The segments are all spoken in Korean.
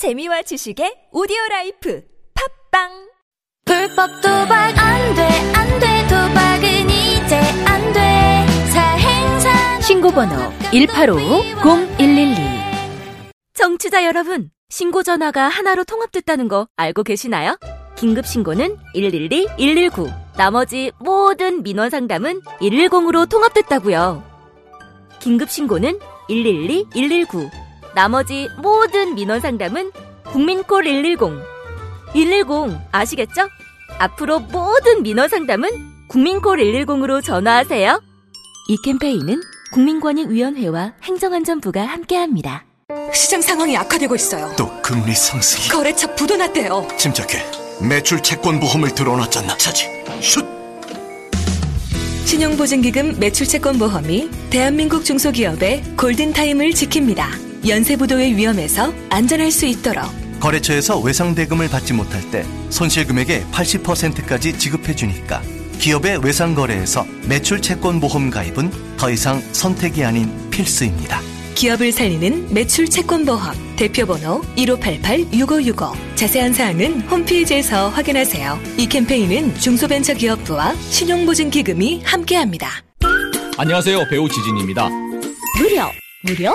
재미와 지식의 오디오 라이프 팟빵 불법 도박 안 돼, 안 돼, 도박은 이제 안 돼. 사행사 신고번호 185-0112 청취자 여러분, 신고 전화가 하나로 통합됐다는 거 알고 계시나요? 긴급 신고는 112, 119, 나머지 모든 민원 상담은 110으로 통합됐다고요. 긴급 신고는 112, 119, 나머지 모든 민원 상담은 국민콜 110. 110 아시겠죠? 앞으로 모든 민원 상담은 국민콜 110으로 전화하세요. 이 캠페인은 국민권익위원회와 행정안전부가 함께합니다. 시장 상황이 악화되고 있어요. 또 금리 상승이 거래처 부도 났대요. 침착해 매출 채권 보험을 들어놨잖아 차지 슛 신용보증기금 매출 채권 보험이 대한민국 중소기업의 골든타임을 지킵니다. 연쇄부도의 위험에서 안전할 수 있도록 거래처에서 외상대금을 받지 못할 때 손실금액의 80%까지 지급해주니까 기업의 외상거래에서 매출 채권 보험 가입은 더 이상 선택이 아닌 필수입니다 기업을 살리는 매출 채권 보험 대표번호 1588-6565 자세한 사항은 홈페이지에서 확인하세요. 이 캠페인은 중소벤처기업부와 신용보증기금이 함께합니다. 안녕하세요. 배우 지진입니다. 무료, 무료,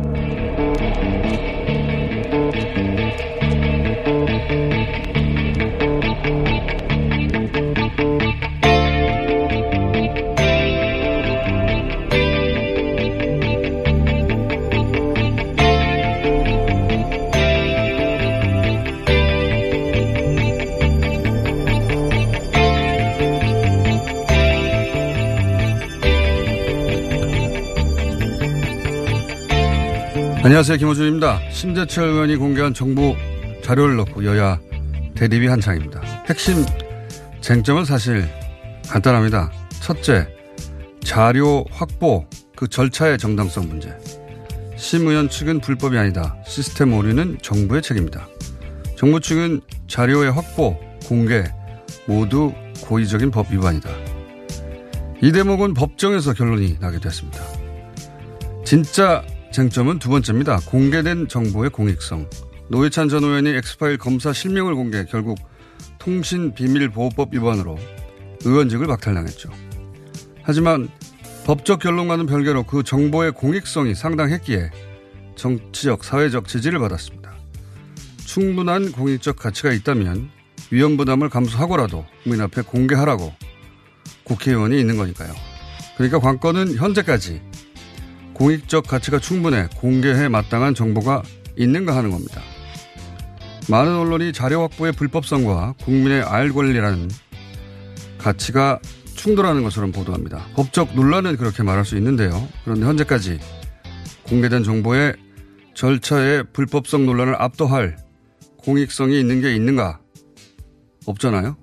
안녕하세요. 김호준입니다. 심재철 의원이 공개한 정부 자료를 놓고 여야 대립이 한창입니다. 핵심 쟁점은 사실 간단합니다. 첫째, 자료 확보 그 절차의 정당성 문제. 심 의원 측은 불법이 아니다. 시스템 오류는 정부의 책임이다. 정부 측은 자료의 확보, 공개 모두 고의적인 법 위반이다. 이 대목은 법정에서 결론이 나게 됐습니다. 진짜 쟁점은 두 번째입니다. 공개된 정보의 공익성. 노회찬 전 의원이 엑스파일 검사 실명을 공개 결국 통신비밀보호법 위반으로 의원직을 박탈당했죠. 하지만 법적 결론과는 별개로 그 정보의 공익성이 상당했기에 정치적, 사회적 지지를 받았습니다. 충분한 공익적 가치가 있다면 위험 부담을 감수하고라도 국민 앞에 공개하라고 국회의원이 있는 거니까요. 그러니까 관건은 현재까지 공익적 가치가 충분해 공개해 마땅한 정보가 있는가 하는 겁니다. 많은 언론이 자료 확보의 불법성과 국민의 알 권리라는 가치가 충돌하는 것처럼 보도합니다. 법적 논란은 그렇게 말할 수 있는데요. 그런데 현재까지 공개된 정보의 절차의 불법성 논란을 압도할 공익성이 있는 게 있는가? 없잖아요.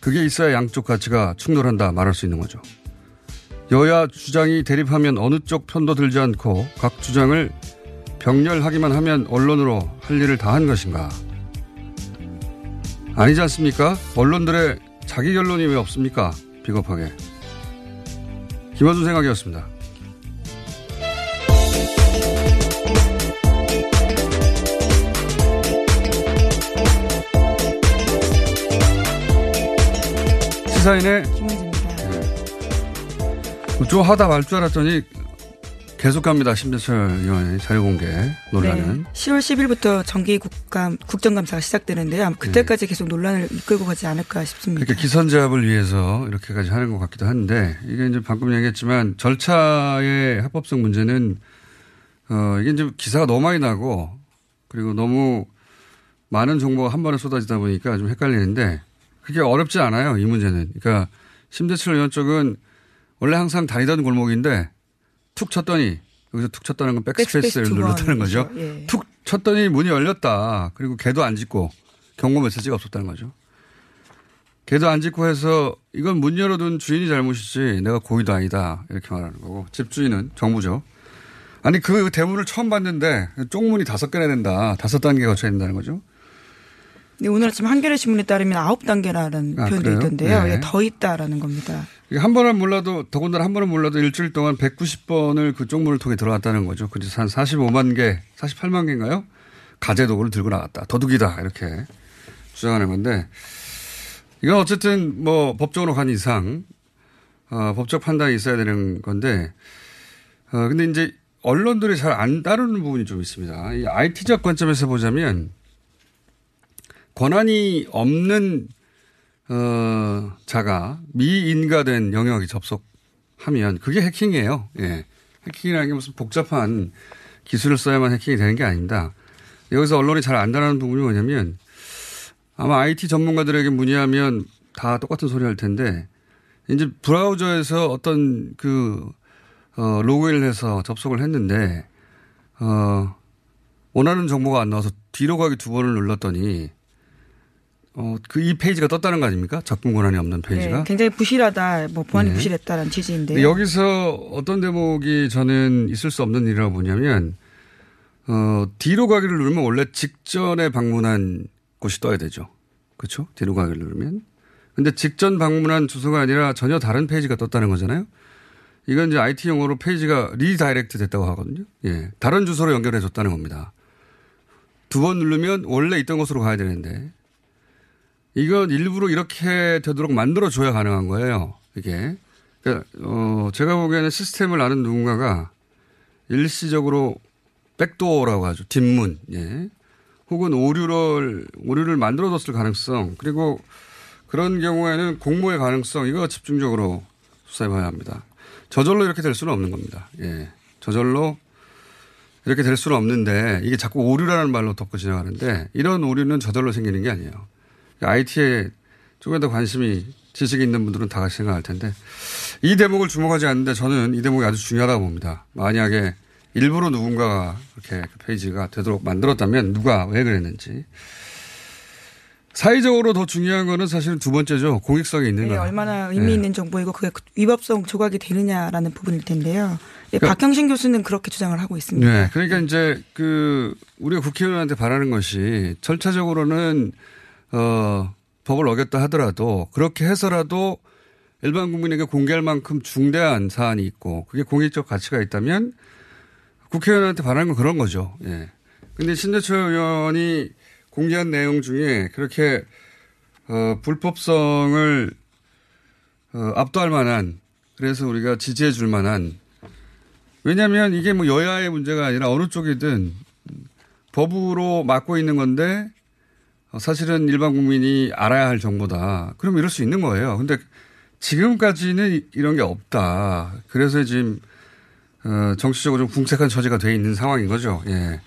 그게 있어야 양쪽 가치가 충돌한다 말할 수 있는 거죠. 여야 주장이 대립하면 어느 쪽 편도 들지 않고 각 주장을 병렬하기만 하면 언론으로 할 일을 다 한 것인가? 아니지 않습니까? 언론들의 자기 결론이 왜 없습니까? 비겁하게. 김원준 생각이었습니다. 시사인의 좀 하다 말 줄 알았더니 계속 갑니다. 심재철 의원의 자유공개 논란은. 네. 10월 10일부터 정기 국감 국정감사가 시작되는데요. 그때까지 계속 논란을 이끌고 가지 않을까 싶습니다. 그러니까 기선제압을 위해서 이렇게까지 하는 것 같기도 한데 이게 이제 방금 얘기했지만 절차의 합법성 문제는 어 이게 이제 기사가 너무 많이 나고 그리고 너무 많은 정보가 한 번에 쏟아지다 보니까 좀 헷갈리는데 그게 어렵지 않아요. 이 문제는. 그러니까 심재철 의원 쪽은 원래 항상 다니던 골목인데 툭 쳤더니 여기서 툭 쳤다는 건 백스페이스를 눌렀다는. 거죠. 예. 툭 쳤더니 문이 열렸다. 그리고 개도 안 짖고 경고 메시지가 없었다는 거죠. 개도 안 짖고 해서 이건 문 열어둔 주인이 잘못이지 내가 고의도 아니다. 이렇게 말하는 거고 집주인은 정부죠. 아니 그 대문을 처음 봤는데 쪽문이 다섯 개나 된다. 다섯 단계 거쳐야 된다는 거죠. 네, 오늘 아침 한겨레 신문에 따르면 아홉 단계라는 아, 표현도? 있던데요. 네. 예, 더 있다라는 겁니다. 한 번은 몰라도 더군다나 한 번은 몰라도 일주일 동안 190번을 그 쪽문을 통해 들어왔다는 거죠. 그래서 한 45만 개, 48만 개인가요? 가재 도구를 들고 나갔다. 도둑이다. 이렇게 주장하는 건데 이건 어쨌든 뭐 법적으로 간 이상 어, 법적 판단이 있어야 되는 건데 어, 근데 이제 언론들이 잘 안 다루는 부분이 좀 있습니다. 이 IT적 관점에서 보자면 권한이 없는 어, 자가 미인가된 영역에 접속하면 그게 해킹이에요. 예. 해킹이라는 게 무슨 복잡한 기술을 써야만 해킹이 되는 게 아닙니다. 여기서 언론이 잘 안 다루는 부분이 뭐냐면 아마 IT 전문가들에게 문의하면 다 똑같은 소리 할 텐데 이제 브라우저에서 어떤 그 어, 로그인을 해서 접속을 했는데 어, 원하는 정보가 안 나와서 뒤로 가기 두 번을 눌렀더니 어, 그 이 페이지가 떴다는 거 아닙니까? 접근 권한이 없는 페이지가. 네, 굉장히 부실하다, 뭐 보안이 네. 부실했다라는 취지인데요. 근데 여기서 어떤 대목이 저는 있을 수 없는 일이라고 보냐면, 어, 뒤로 가기를 누르면 원래 직전에 방문한 곳이 떠야 되죠. 그렇죠? 뒤로 가기를 누르면. 근데 직전 방문한 주소가 아니라 전혀 다른 페이지가 떴다는 거잖아요. 이건 이제 IT 용어로 페이지가 redirect 됐다고 하거든요. 예. 다른 주소로 연결해 줬다는 겁니다. 두 번 누르면 원래 있던 곳으로 가야 되는데 이건 일부러 이렇게 되도록 만들어줘야 가능한 거예요. 이게. 그러니까, 어, 제가 보기에는 시스템을 아는 누군가가 일시적으로 백도어라고 하죠. 뒷문, 예. 혹은 오류를, 오류를 만들어뒀을 가능성, 그리고 그런 경우에는 공모의 가능성, 이거 집중적으로 수사해 봐야 합니다. 저절로 이렇게 될 수는 없는 겁니다. 예. 저절로 이렇게 될 수는 없는데 이게 자꾸 오류라는 말로 덮고 지나가는데 이런 오류는 저절로 생기는 게 아니에요. IT에 조금 더 관심이 지식이 있는 분들은 다 같이 생각할 텐데 이 대목을 주목하지 않는데 저는 이 대목이 아주 중요하다고 봅니다. 만약에 일부러 누군가가 그렇게 그 페이지가 되도록 만들었다면 누가 왜 그랬는지. 사회적으로 더 중요한 거는 사실은 두 번째죠. 공익성이 네, 있는가. 얼마나 의미 네. 있는 정보이고 그게 위법성 조각이 되느냐라는 부분일 텐데요. 예, 그러니까- 박형신 교수는 그렇게 주장을 하고 있습니다. 네. 그러니까 이제 그 우리가 국회의원한테 바라는 것이 절차적으로는 어 법을 어겼다 하더라도 그렇게 해서라도 일반 국민에게 공개할 만큼 중대한 사안이 있고 그게 공익적 가치가 있다면 국회의원한테 바라는 건 그런 거죠. 예. 근데 신재철 의원이 공개한 내용 중에 그렇게 어 불법성을 어 압도할 만한 그래서 우리가 지지해 줄 만한 왜냐하면 이게 뭐 여야의 문제가 아니라 어느 쪽이든 법으로 막고 있는 건데 어, 사실은 일반 국민이 알아야 할 정보다. 그럼 이럴 수 있는 거예요. 근데 지금까지는 이- 이런 게 없다. 그래서 지금 어, 정치적으로 좀 궁색한 처지가 돼 있는 상황인 거죠. 예.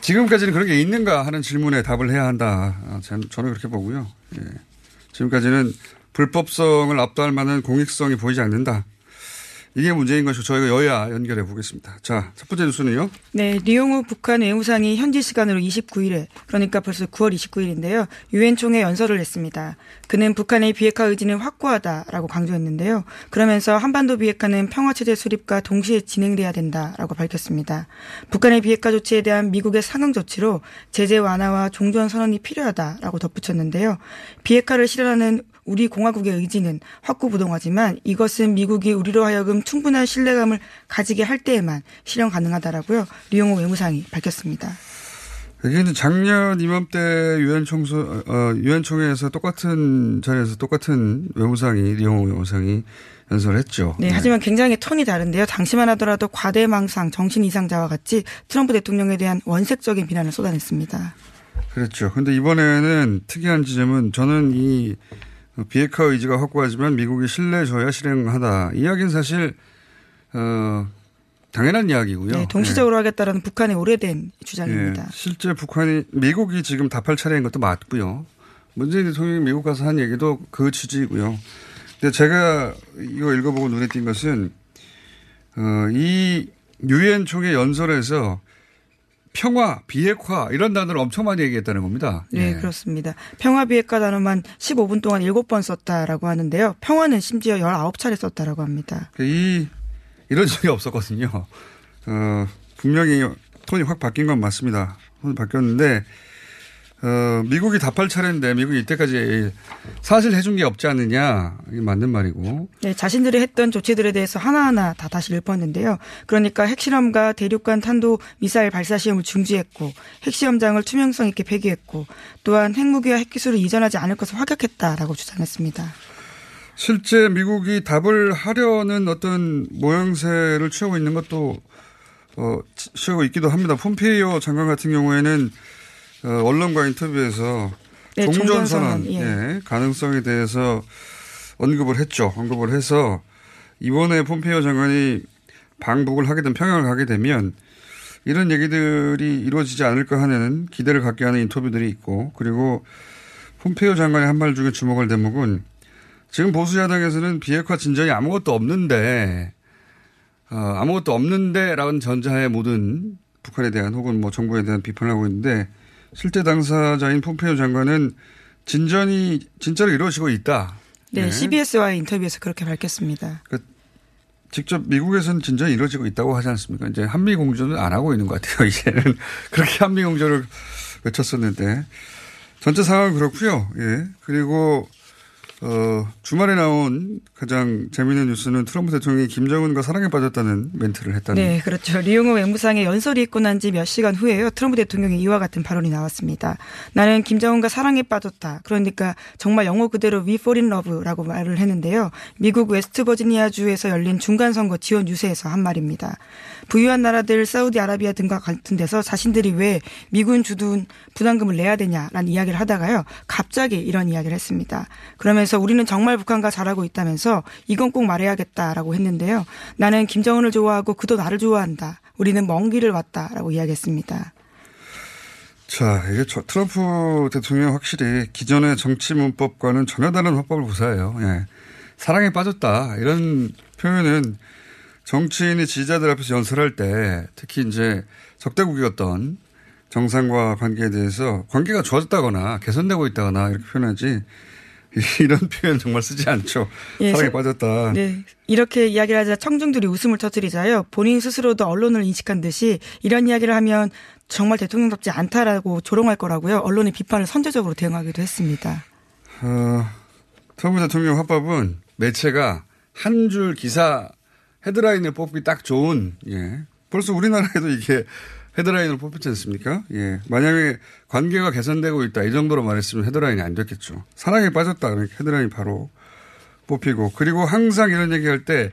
지금까지는 그런 게 있는가 하는 질문에 답을 해야 한다. 아, 저는 그렇게 보고요. 예. 지금까지는 불법성을 압도할 만한 공익성이 보이지 않는다. 이게 문제인 것이고 저희가 여야 연결해 보겠습니다. 자, 첫 번째 뉴스는요. 네, 리용우 북한 외무상이 현지 시간으로 29일에 그러니까 벌써 9월 29일인데요. 유엔 총회 연설을 했습니다. 그는 북한의 비핵화 의지는 확고하다라고 강조했는데요. 그러면서 한반도 비핵화는 평화 체제 수립과 동시에 진행돼야 된다라고 밝혔습니다. 북한의 비핵화 조치에 대한 미국의 상응 조치로 제재 완화와 종전 선언이 필요하다라고 덧붙였는데요. 비핵화를 실현하는 우리 공화국의 의지는 확고부동하지만 이것은 미국이 우리로 하여금 충분한 신뢰감을 가지게 할 때에만 실현 가능하다라고요. 리용호 외무상이 밝혔습니다. 이게 이제 작년 이맘때 유엔 총소, 어, 유엔 총회에서 똑같은 자리에서 똑같은 외무상이, 리용호 외무상이 연설을 했죠. 네, 하지만 굉장히 톤이 다른데요. 당시만 하더라도 과대망상, 정신 이상자와 같이 트럼프 대통령에 대한 원색적인 비난을 쏟아냈습니다. 그렇죠. 근데 이번에는 특이한 지점은 저는 이 비핵화 의지가 확고하지만 미국이 신뢰줘야 실행하다. 이 이야기는 사실, 어, 당연한 이야기고요. 네, 동시적으로 하겠다라는 북한의 오래된 주장입니다. 예, 실제 북한이 미국이 지금 답할 차례인 것도 맞고요. 문재인 대통령이 미국 가서 한 얘기도 그 취지이고요. 근데 제가 이거 읽어보고 눈에 띈 것은 어, 이 유엔 총회 연설에서 평화, 비핵화 이런 단어를 엄청 많이 얘기했다는 겁니다. 네, 예. 그렇습니다. 평화 비핵화 단어만 15분 동안 7번 썼다라고 하는데요. 평화는 심지어 19차례 썼다라고 합니다. 이 이런 적이 없었거든요. 어, 분명히 톤이 확 바뀐 건 맞습니다. 톤이 바뀌었는데 어, 미국이 답할 차례인데 미국이 이때까지 사실 해준 게 없지 않느냐 이게 맞는 말이고 네, 자신들이 했던 조치들에 대해서 하나하나 다 다시 읊었는데요. 그러니까 핵실험과 대륙간 탄도 미사일 발사 시험을 중지했고 핵시험장을 투명성 있게 폐기했고 또한 핵무기와 핵기술을 이전하지 않을 것을 확약했다라고 주장했습니다. 실제 미국이 답을 하려는 어떤 모양새를 취하고 있는 것도 어, 취하고 있기도 합니다. 폼페이오 장관 같은 경우에는 어, 언론과 인터뷰에서 네, 종전선언 예. 예, 가능성에 대해서 언급을 했죠. 언급을 해서 이번에 폼페이오 장관이 방북을 하게 된 평양을 가게 되면 이런 얘기들이 이루어지지 않을까 하는 기대를 갖게 하는 인터뷰들이 있고 그리고 폼페이오 장관의 한 말 중에 주목할 대목은 지금 보수 야당에서는 비핵화 진전이 아무것도 없는데 어, 아무것도 없는데라는 전자의 모든 북한에 대한 혹은 뭐 정부에 대한 비판을 하고 있는데 실제 당사자인 폼페이오 장관은 진전이 진짜로 이루어지고 있다. 네, 네. CBS와의 인터뷰에서 그렇게 밝혔습니다. 직접 미국에서는 진전이 이루어지고 있다고 하지 않습니까? 이제 한미 공조는 안 하고 있는 것 같아요. 이제는 그렇게 한미 공조를 외쳤었는데 전체 상황은 그렇고요. 예. 그리고 어, 주말에 나온 가장 재미있는 뉴스는 트럼프 대통령이 김정은과 사랑에 빠졌다는 멘트를 했다는. 네, 그렇죠. 리용호 외무상의 연설이 있고 난 지 몇 시간 후에요. 트럼프 대통령이 이와 같은 발언이 나왔습니다. 나는 김정은과 사랑에 빠졌다. 그러니까 정말 영어 그대로 we fall in love라고 말을 했는데요. 미국 웨스트버지니아주에서 열린 중간선거 지원 유세에서 한 말입니다. 부유한 나라들 사우디아라비아 등과 같은 데서 자신들이 왜 미군 주둔 부담금을 내야 되냐라는 이야기를 하다가요. 갑자기 이런 이야기를 했습니다. 그러면서 우리는 정말 북한과 잘하고 있다면서 이건 꼭 말해야겠다라고 했는데요. 나는 김정은을 좋아하고 그도 나를 좋아한다. 우리는 먼 길을 왔다라고 이야기했습니다. 자, 이게 저 트럼프 대통령 확실히 기존의 정치 문법과는 전혀 다른 화법을 구사해요. 예. 사랑에 빠졌다. 이런 표현은 정치인이 지지자들 앞에서 연설할 때 특히 이제 적대국이었던 정상과 관계에 대해서 관계가 좋아졌다거나 개선되고 있다거나 이렇게 표현하지 이런 표현 정말 쓰지 않죠. 예, 사랑에 저- 빠졌다. 네. 이렇게 이야기를 하자 청중들이 웃음을 터뜨리자요. 본인 스스로도 언론을 인식한 듯이 이런 이야기를 하면 정말 대통령답지 않다라고 조롱할 거라고요. 언론의 비판을 선제적으로 대응하기도 했습니다. 어, 트럼프 대통령 화법은 매체가 한 줄 기사 헤드라인을 뽑기 딱 좋은, 예. 벌써 우리나라에도 이게 헤드라인으로 뽑혔지 않습니까? 예. 만약에 관계가 개선되고 있다. 이 정도로 말했으면 헤드라인이 안 됐겠죠. 사랑에 빠졌다. 그러니까 헤드라인이 바로 뽑히고. 그리고 항상 이런 얘기 할 때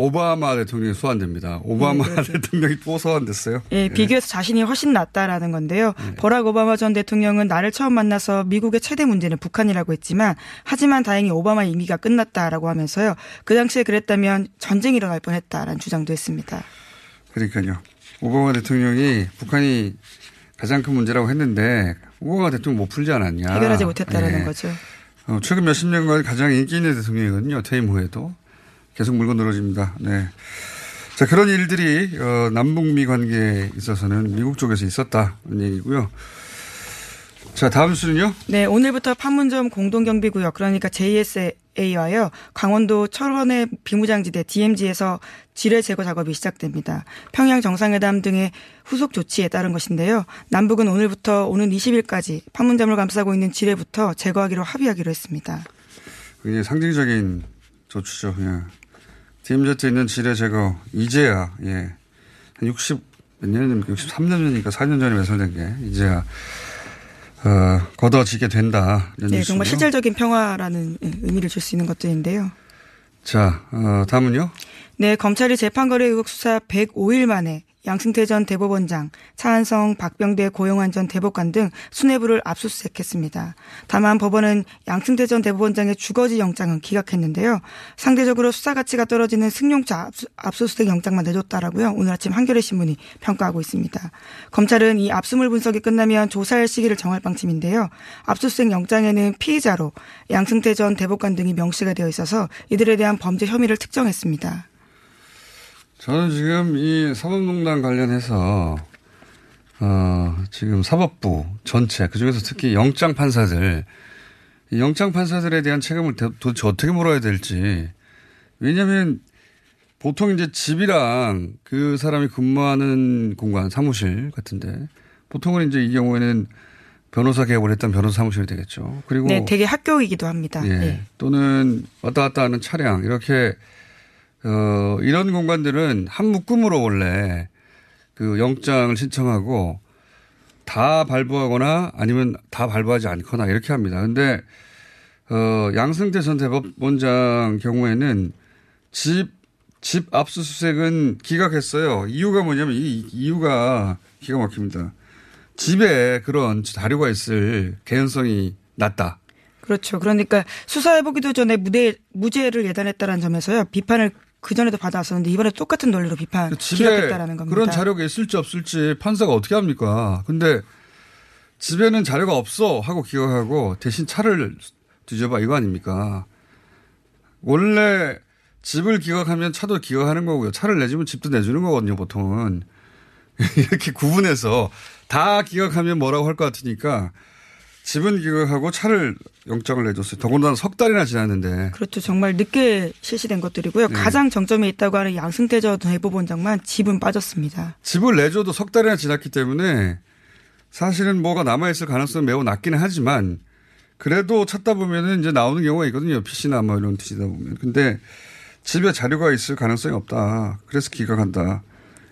오바마 대통령이 소환됩니다. 오바마 네, 그렇죠. 대통령이 또 소환됐어요. 예, 비교해서 자신이 훨씬 낫다라는 건데요. 버락 오바마 전 대통령은 나를 처음 만나서 미국의 최대 문제는 북한이라고 했지만 하지만 다행히 오바마 임기가 끝났다라고 하면서요. 그 당시에 그랬다면 전쟁이 일어날 뻔했다라는 주장도 했습니다. 그러니까요. 오바마 대통령이 북한이 가장 큰 문제라고 했는데 오바마 대통령 못 풀지 않았냐. 해결하지 못했다라는 예. 거죠. 어, 최근 몇십 년간 가장 인기 있는 대통령이거든요. 퇴임 후에도. 계속 물고 늘어집니다. 네. 자, 그런 일들이, 어, 남북미 관계에 있어서는 미국 쪽에서 있었다는 얘기고요. 자, 다음 수는요? 네, 오늘부터 판문점 공동경비구역 그러니까 JSA와요 강원도 철원의 비무장지대 DMZ에서 지뢰 제거 작업이 시작됩니다. 평양 정상회담 등의 후속 조치에 따른 것인데요. 남북은 오늘부터 오는 20일까지 판문점을 감싸고 있는 지뢰부터 제거하기로 합의하기로 했습니다. 굉장히 상징적인 조치죠. 예. DMZ 있는 지뢰 제거, 이제야, 예. 한 60, 몇 년입니까? 63년 전이니까 4년 전에 매설된 게, 이제야, 어, 걷어지게 된다. 네, 뉴스고요. 정말 실질적인 평화라는 예, 의미를 줄 수 있는 것들인데요. 자, 어, 다음은요? 네, 검찰이 재판거래 의혹 수사 105일 만에 양승태 전 대법원장, 차한성, 박병대, 고영환 전 대법관 등 수뇌부를 압수수색했습니다. 다만 법원은 양승태 전 대법원장의 주거지 영장은 기각했는데요. 상대적으로 수사 가치가 떨어지는 승용차 압수, 압수 수색 영장만 내줬다라고요. 오늘 아침 한겨레 신문이 평가하고 있습니다. 검찰은 이 압수물 분석이 끝나면 조사할 시기를 정할 방침인데요. 압수수색 영장에는 피의자로 양승태 전 대법관 등이 명시가 되어 있어서 이들에 대한 범죄 혐의를 특정했습니다. 저는 지금 이 사법농단 관련해서 어, 지금 사법부 전체, 그 중에서 특히 영장 판사들, 이 영장 판사들에 대한 책임을 도- 도대체 어떻게 물어야 될지. 왜냐면 보통 이제 집이랑 그 사람이 근무하는 공간, 사무실 같은데 보통은 이제 이 경우에는 변호사 개업을 했던 변호사 사무실이 되겠죠. 그리고 네, 되게 학교이기도 합니다. 예. 네. 또는 왔다 갔다 하는 차량 이렇게 어 이런 공간들은 한 묶음으로 원래 그 영장을 신청하고 다 발부하거나 아니면 다 발부하지 않거나 이렇게 합니다. 근데 어 양승태 전 대법원장 경우에는 집 집 압수수색은 기각했어요. 이유가 뭐냐면 이 이유가 기가 막힙니다. 집에 그런 자료가 있을 개연성이 낮다. 그렇죠. 그러니까 수사해보기도 전에 무대, 무죄를 예단했다는 점에서요. 비판을 그 전에도 받아왔었는데 이번에 똑같은 논리로 비판, 집에 기각했다라는 겁니다. 그런 자료가 있을지 없을지 판사가 어떻게 합니까? 근데 집에는 자료가 없어 하고 기각하고 대신 차를 뒤져봐 이거 아닙니까? 원래 집을 기각하면 차도 기각하는 거고요. 차를 내주면 집도 내주는 거거든요, 보통은. 이렇게 구분해서 다 기각하면 뭐라고 할 것 같으니까 집은 기각하고 차를 영장을 내줬어요. 더군다나 석 달이나 지났는데. 그렇죠. 정말 늦게 실시된 것들이고요. 네. 가장 정점에 있다고 하는 양승태 전 대법원장만 집은 빠졌습니다. 집을 내줘도 석 달이나 지났기 때문에 사실은 뭐가 남아있을 가능성은 매우 낮기는 하지만 그래도 찾다 보면은 이제 나오는 경우가 있거든요. PC나 뭐 이런 뒤지다 보면. 근데 집에 자료가 있을 가능성이 없다. 그래서 기각한다.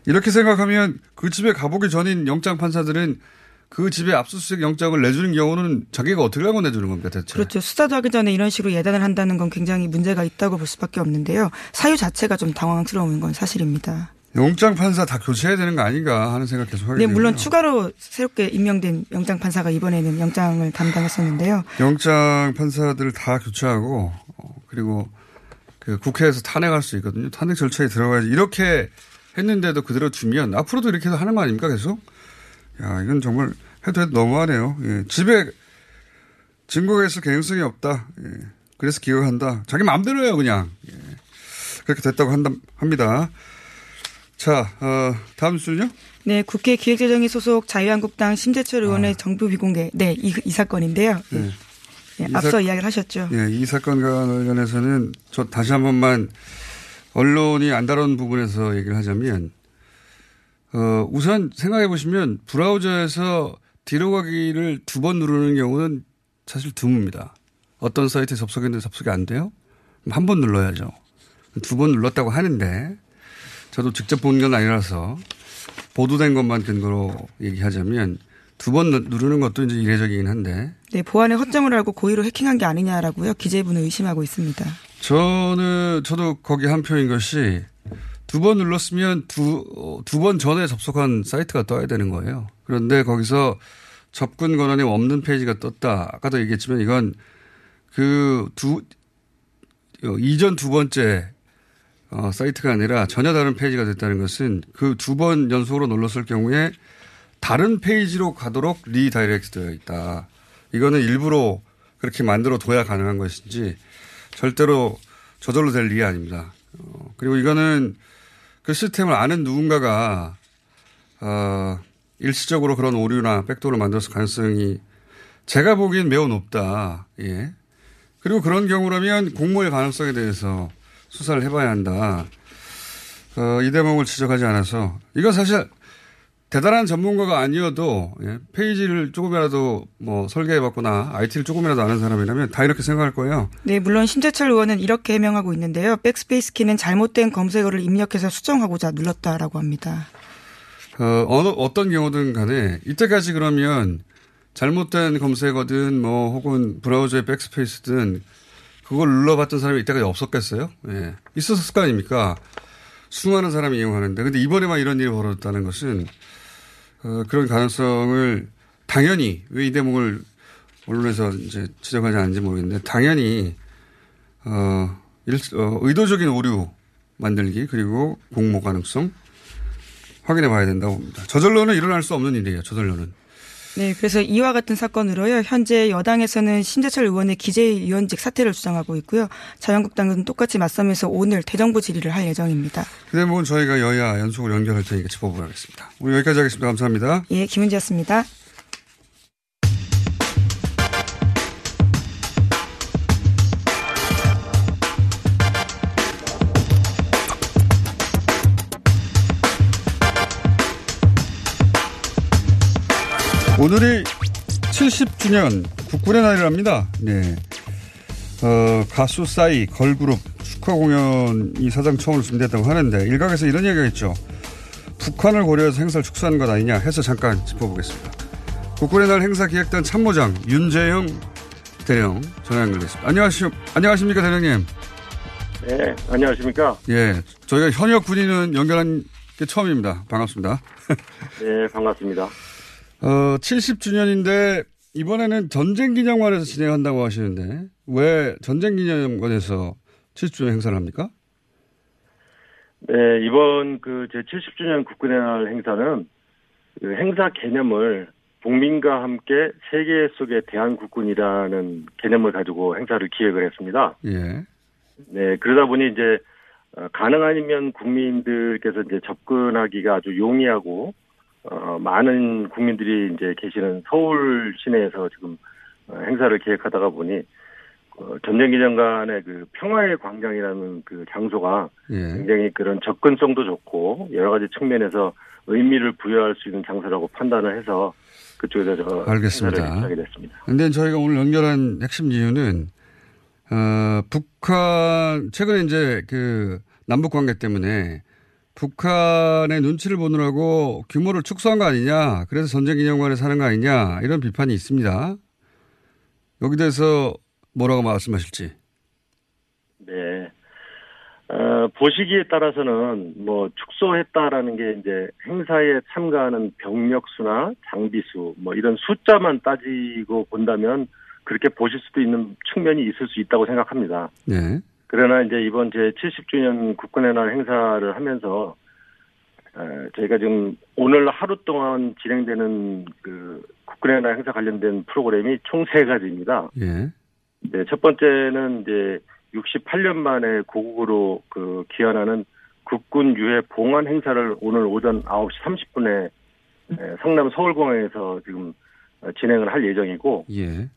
이렇게 생각하면 그 집에 가보기 전인 영장 판사들은 그 집에 압수수색 영장을 내주는 경우는 자기가 어떻게 알고 내주는 겁니까 대체? 그렇죠. 수사도 하기 전에 이런 식으로 예단을 한다는 건 굉장히 문제가 있다고 볼 수밖에 없는데요. 사유 자체가 좀 당황스러운 건 사실입니다. 영장 판사 다 교체해야 되는 거 아닌가 하는 생각 계속 하게 네. 물론 추가로 새롭게 임명된 영장 판사가 이번에는 영장을 담당했었는데요. 영장 판사들을 다 교체하고 어, 그리고 그 국회에서 탄핵할 수 있거든요. 탄핵 절차에 들어가야지 이렇게 했는데도 그대로 두면 앞으로도 이렇게 해서 하는 거 아닙니까 계속? 야 이건 정말 해도 해도 너무하네요. 예. 집에 있을 개연성이 없다. 예. 그래서 기각한다. 자기 마음대로 해요 그냥. 예. 그렇게 됐다고 한다, 합니다. 자 어, 다음 뉴스는요? 네, 국회 기획재정위 소속 자유한국당 심재철 의원의 정부 비공개. 네, 이, 이 사건인데요. 아. 네. 네, 이 앞서 사- 이야기를 하셨죠. 예, 이 사건과 관련해서는 저 다시 한 번만 언론이 안 다룬 부분에서 얘기를 하자면, 어, 우선 생각해 보시면 브라우저에서 뒤로 가기를 두 번 누르는 경우는 사실 드뭅니다. 어떤 사이트에 접속했는데 접속이 안 돼요? 한 번 눌러야죠. 두 번 눌렀다고 하는데, 저도 직접 본 건 아니라서 보도된 것만 근거로 얘기하자면 두 번 누르는 것도 이제 이례적이긴 한데, 네, 보안에 허점을 알고 고의로 해킹한 게 아니냐라고요. 기재부는 의심하고 있습니다. 저는 저도 거기 한 표인 것이 두 번 눌렀으면 두 두 번 전에 접속한 사이트가 떠야 되는 거예요. 그런데 거기서 접근 권한이 없는 페이지가 떴다. 아까도 얘기했지만 이건 그 두 이전 두 번째 어, 사이트가 아니라 전혀 다른 페이지가 됐다는 것은 그 두 번 연속으로 눌렀을 경우에 다른 페이지로 가도록 redirect 되어 있다. 이거는 일부러 그렇게 만들어 둬야 가능한 것인지 절대로 저절로 될 일이 아닙니다. 어, 그리고 이거는 그 시스템을 아는 누군가가 어, 일시적으로 그런 오류나 백도를 만들었을 가능성이 제가 보기엔 매우 높다. 예. 그리고 그런 경우라면 공모의 가능성에 대해서 수사를 해봐야 한다. 어, 이 대목을 지적하지 않아서 이건 사실 대단한 전문가가 아니어도 예, 페이지를 조금이라도 뭐 설계해봤거나 IT를 조금이라도 아는 사람이라면 다 이렇게 생각할 거예요. 네, 물론 심재철 의원은 이렇게 해명하고 있는데요. 백스페이스 키는 잘못된 검색어를 입력해서 수정하고자 눌렀다라고 합니다. 어, 어느, 어떤 경우든 간에 이때까지 그러면 잘못된 검색어든 뭐 혹은 브라우저의 백스페이스든 그걸 눌러봤던 사람이 이때까지 없었겠어요? 예. 있었을 거 아닙니까? 수많은 사람이 이용하는데. 근데 이번에만 이런 일이 벌어졌다는 것은 어, 그런 가능성을 당연히 왜 이 대목을 언론에서 이제 지적하지 않는지 모르겠는데 당연히 어, 일, 어, 의도적인 오류 만들기 그리고 공모 가능성 확인해 봐야 된다고 봅니다. 저절로는 일어날 수 없는 일이에요. 저절로는. 네, 그래서 이와 같은 사건으로요. 현재 여당에서는 신재철 의원의 기재위원직 사퇴를 주장하고 있고요. 자유한국당은 똑같이 맞서면서 오늘 대정부 질의를 할 예정입니다. 그 대목은 저희가 여야 연속으로 연결할 테니까 짚어보겠습니다. 오늘 여기까지 하겠습니다. 감사합니다. 예, 김은지였습니다. 오늘이 70주년 국군의 날이랍니다. 네. 어, 가수 싸이 걸그룹 축하 공연이 사상 처음으로 준비했다고 하는데 일각에서 이런 얘기가 있죠. 북한을 고려해서 행사를 축소하는 것 아니냐 해서 잠깐 짚어보겠습니다. 국군의 날 행사 기획단 참모장 윤재영 대령 전화 연결됐습니다. 안녕하시, 안녕하십니까 대령님. 네, 안녕하십니까. 예, 저희가 현역 군인은 연결한 게 처음입니다. 반갑습니다. 네, 반갑습니다. 어, 70주년인데 이번에는 전쟁 기념관에서 진행한다고 하시는데 왜 전쟁 기념관에서 70주년 행사를 합니까? 네, 이번 그 제 70주년 국군의 날 행사는 그 행사 개념을 국민과 함께 세계 속의 대한국군이라는 개념을 가지고 행사를 기획을 했습니다. 예. 네, 그러다 보니 이제 어, 가능하면 국민들께서 이제 접근하기가 아주 용이하고 어, 많은 국민들이 이제 계시는 서울 시내에서 지금 어, 행사를 기획하다가 보니 어, 전쟁기념관의 그 평화의 광장이라는 그 장소가 예. 굉장히 그런 접근성도 좋고 여러 가지 측면에서 의미를 부여할 수 있는 장소라고 판단을 해서 그쪽에서 저 알겠습니다. 하게 됐습니다. 근데 저희가 오늘 연결한 핵심 이유는 어, 북한 최근에 이제 그 남북 관계 때문에 북한의 눈치를 보느라고 규모를 축소한 거 아니냐. 그래서 전쟁 기념관에 사는 거 아니냐. 이런 비판이 있습니다. 여기 대해서 뭐라고 말씀하실지. 네. 어, 보시기에 따라서는 뭐 축소했다라는 게 이제 행사에 참가하는 병력 수나 장비 수 뭐 이런 숫자만 따지고 본다면 그렇게 보실 수도 있는 측면이 있을 수 있다고 생각합니다. 네. 그러나 이제 이번 제 70주년 국군의 날 행사를 하면서 에, 저희가 지금 오늘 하루 동안 진행되는 그 국군의 날 행사 관련된 프로그램이 총 세 가지입니다. 예. 네, 첫 번째는 이제 68년 만에 고국으로 그 귀환하는 국군 유해 봉환 행사를 오늘 오전 9시 30분에 성남 서울공항에서 지금 어, 진행을 할 예정이고 예.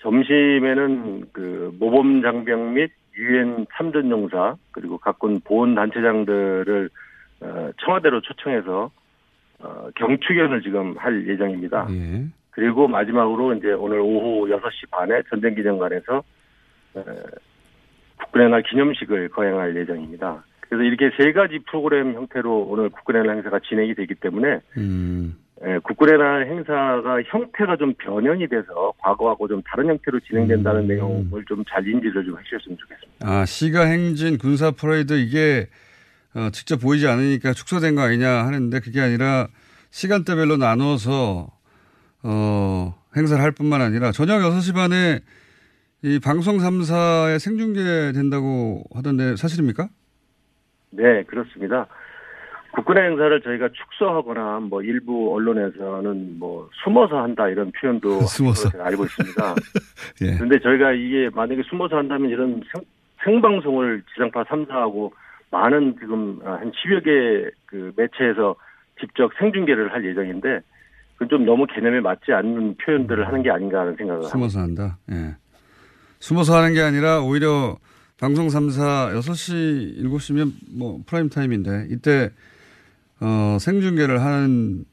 점심에는 그 모범 장병 및 유엔 참전용사 그리고 각군 보훈 단체장들을 어, 청와대로 초청해서 어, 경축연을 지금 할 예정입니다. 예. 그리고 마지막으로 이제 오늘 오후 6시 반에 전쟁기념관에서 에, 국군의 날 기념식을 거행할 예정입니다. 그래서 이렇게 세 가지 프로그램 형태로 오늘 국군의 날 행사가 진행이 되기 때문에 음. 에, 국군의 날 행사가 형태가 좀 변형이 돼서 과거하고 좀 다른 형태로 진행된다는 음. 내용을 좀 잘 인지를 좀 해주셨으면 좋겠습니다. 아, 시가 행진 군사 퍼레이드 이게 어, 직접 보이지 않으니까 축소된 거 아니냐 하는데 그게 아니라 시간대별로 나눠서 어, 행사를 할 뿐만 아니라 저녁 6시 반에 이 방송 3사에 생중계 된다고 하던데 사실입니까? 네, 그렇습니다. 국군의 행사를 저희가 축소하거나 뭐 일부 언론에서는 뭐 숨어서 한다 이런 표현도 숨어서. 제가 알고 있습니다. 예. 그런데 저희가 이게 만약에 숨어서 한다면 이런 생, 방송을 지상파 3사하고 많은 지금 한 10여 개 그 매체에서 직접 생중계를 할 예정인데 그건 좀 너무 개념에 맞지 않는 표현들을 하는 게 아닌가 하는 생각을 합니다. 숨어서 한다. 예. 숨어서 하는 게 아니라 오히려 방송 3사 6시, 7시면 뭐 프라임 타임인데 이때 어, 생중계를 하는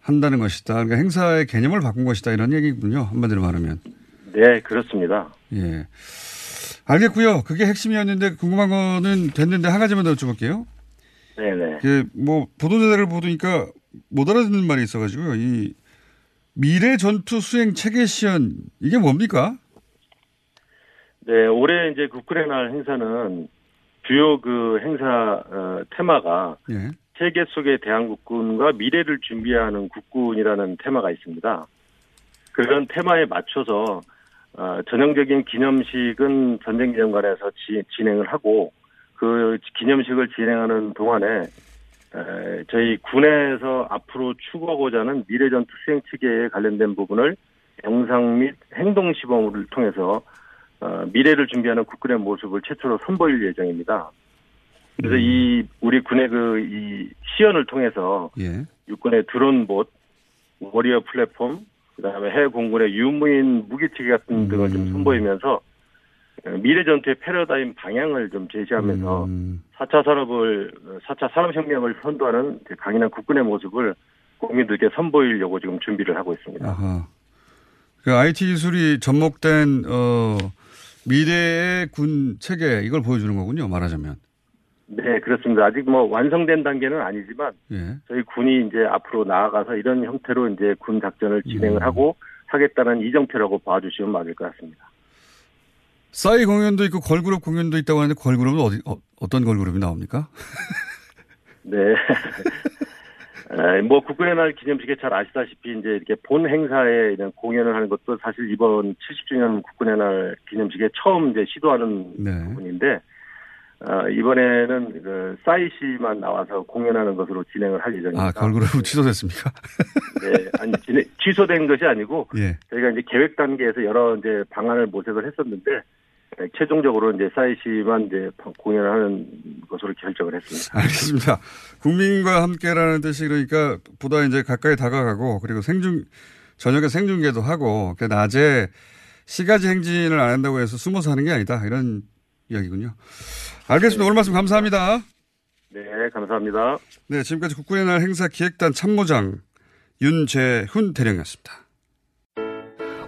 한다는 것이다. 그러니까 행사의 개념을 바꾼 것이다. 이런 얘기군요. 한마디로 말하면. 네, 그렇습니다. 예. 알겠고요. 그게 핵심이었는데 궁금한 거는 됐는데 한 가지만 더 여쭤볼게요. 네네. 이게 뭐 보도자료를 보니까 못 알아듣는 말이 있어가지고요. 이 미래 전투 수행 체계 시연 이게 뭡니까? 네, 올해 이제 국군의 날 행사는 주요 그 행사 어, 테마가 예. 세계 속의 대한국군과 미래를 준비하는 국군이라는 테마가 있습니다. 그런 테마에 맞춰서 어, 전형적인 기념식은 전쟁 기념관에서 지- 진행을 하고 그 기념식을 진행하는 동안에 에, 저희 군에서 앞으로 추구하고자 하는 미래전투 수행 체계에 관련된 부분을 영상 및 행동 시범을 통해서 어, 미래를 준비하는 국군의 모습을 최초로 선보일 예정입니다. 그래서 이 우리 군의 그 이 시연을 통해서 예. 육군의 드론봇, 워리어 플랫폼, 그다음에 해외 공군의 유무인 무기체계 같은 등을 좀 선보이면서 어, 미래 전투의 패러다임 방향을 좀 제시하면서 음, 4차 산업을 4차 산업혁명을 선도하는 그 강인한 국군의 모습을 국민들께 선보이려고 지금 준비를 하고 있습니다. 아하. 그 IT 기술이 접목된 어 미래의 군 체계 이걸 보여주는 거군요. 말하자면. 네, 그렇습니다. 아직 뭐 완성된 단계는 아니지만 예. 저희 군이 이제 앞으로 나아가서 이런 형태로 이제 군 작전을 음. 진행을 하고 하겠다는 이정표라고 봐주시면 맞을 것 같습니다. 싸이 공연도 있고 걸그룹 공연도 있다고 하는데 걸그룹은 어디 어, 어떤 걸그룹이 나옵니까? 네. 에, 뭐 국군의 날 기념식에 잘 아시다시피 이제 이렇게 본 행사에 이런 공연을 하는 것도 사실 이번 70주년 국군의 날 기념식에 처음 이제 시도하는 네. 부분인데 어, 이번에는 그 싸이 씨만 나와서 공연하는 것으로 진행을 할 예정입니다. 아 걸그룹 취소됐습니까? 네, 아니 진행- 취소된 것이 아니고 예. 저희가 이제 계획 단계에서 여러 이제 방안을 모색을 했었는데 에, 최종적으로 이제 싸이 씨만 이제 공연을 하는 것으로 결정을 했습니다. 알겠습니다. 국민과 함께라는 뜻이 그러니까 보다 이제 가까이 다가가고 그리고 생중 저녁에 생중계도 하고 그 낮에 시가지 행진을 안 한다고 해서 숨어서 하는 게 아니다 이런 이야기군요. 알겠습니다. 오늘 말씀 감사합니다. 네, 감사합니다. 네, 지금까지 국군의 날 행사 기획단 참모장 윤재훈 대령이었습니다.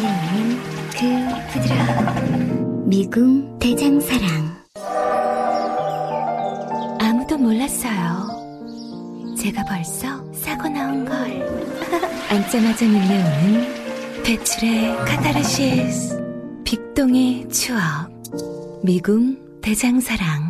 눈에 있는 그 부드러운 미궁 대장사랑. 아무도 몰랐어요. 제가 벌써 사고 나온 걸. 앉자마자 밀려오는 배출의 카타르시스. 빅동의 추억. 미궁 대장사랑.